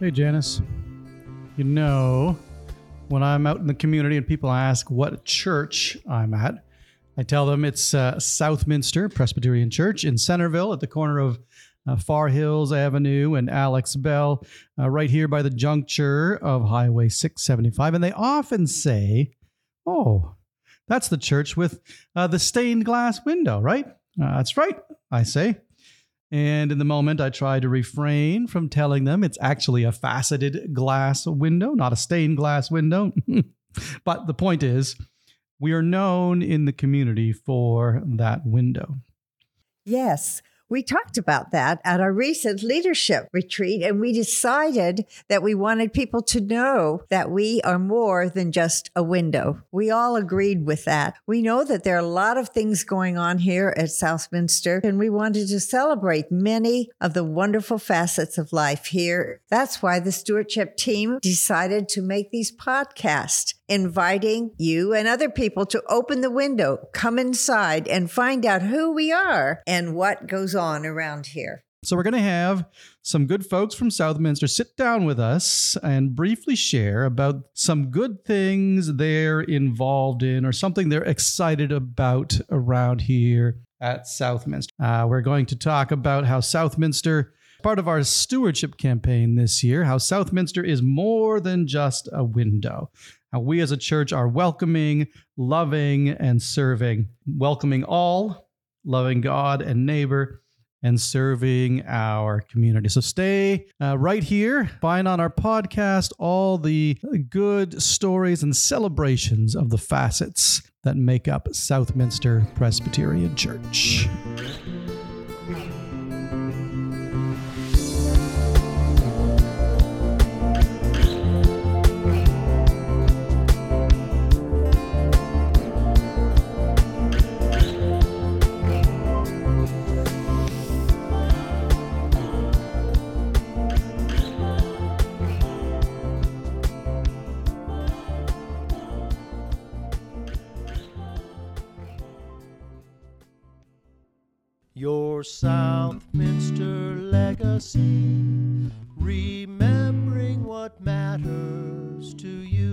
Hey, Janice. You know, when I'm out in the community and people ask what church I'm at, I tell them it's uh, Southminster Presbyterian Church in Centerville at the corner of uh, Far Hills Avenue and Alex Bell, uh, right here by the juncture of Highway 675. And they often say, Oh, that's the church with uh, the stained glass window, right? Uh, that's right, I say. And in the moment, I try to refrain from telling them it's actually a faceted glass window, not a stained glass window. but the point is, we are known in the community for that window. Yes. We talked about that at our recent leadership retreat, and we decided that we wanted people to know that we are more than just a window. We all agreed with that. We know that there are a lot of things going on here at Southminster, and we wanted to celebrate many of the wonderful facets of life here. That's why the stewardship team decided to make these podcasts inviting you and other people to open the window, come inside, and find out who we are and what goes on around here. So, we're going to have some good folks from Southminster sit down with us and briefly share about some good things they're involved in or something they're excited about around here at Southminster. Uh, we're going to talk about how Southminster part of our stewardship campaign this year how Southminster is more than just a window how we as a church are welcoming, loving, and serving, welcoming all, loving God and neighbor, and serving our community. So stay uh, right here. Find on our podcast all the good stories and celebrations of the facets that make up Southminster Presbyterian Church. Your Southminster legacy, remembering what matters to you.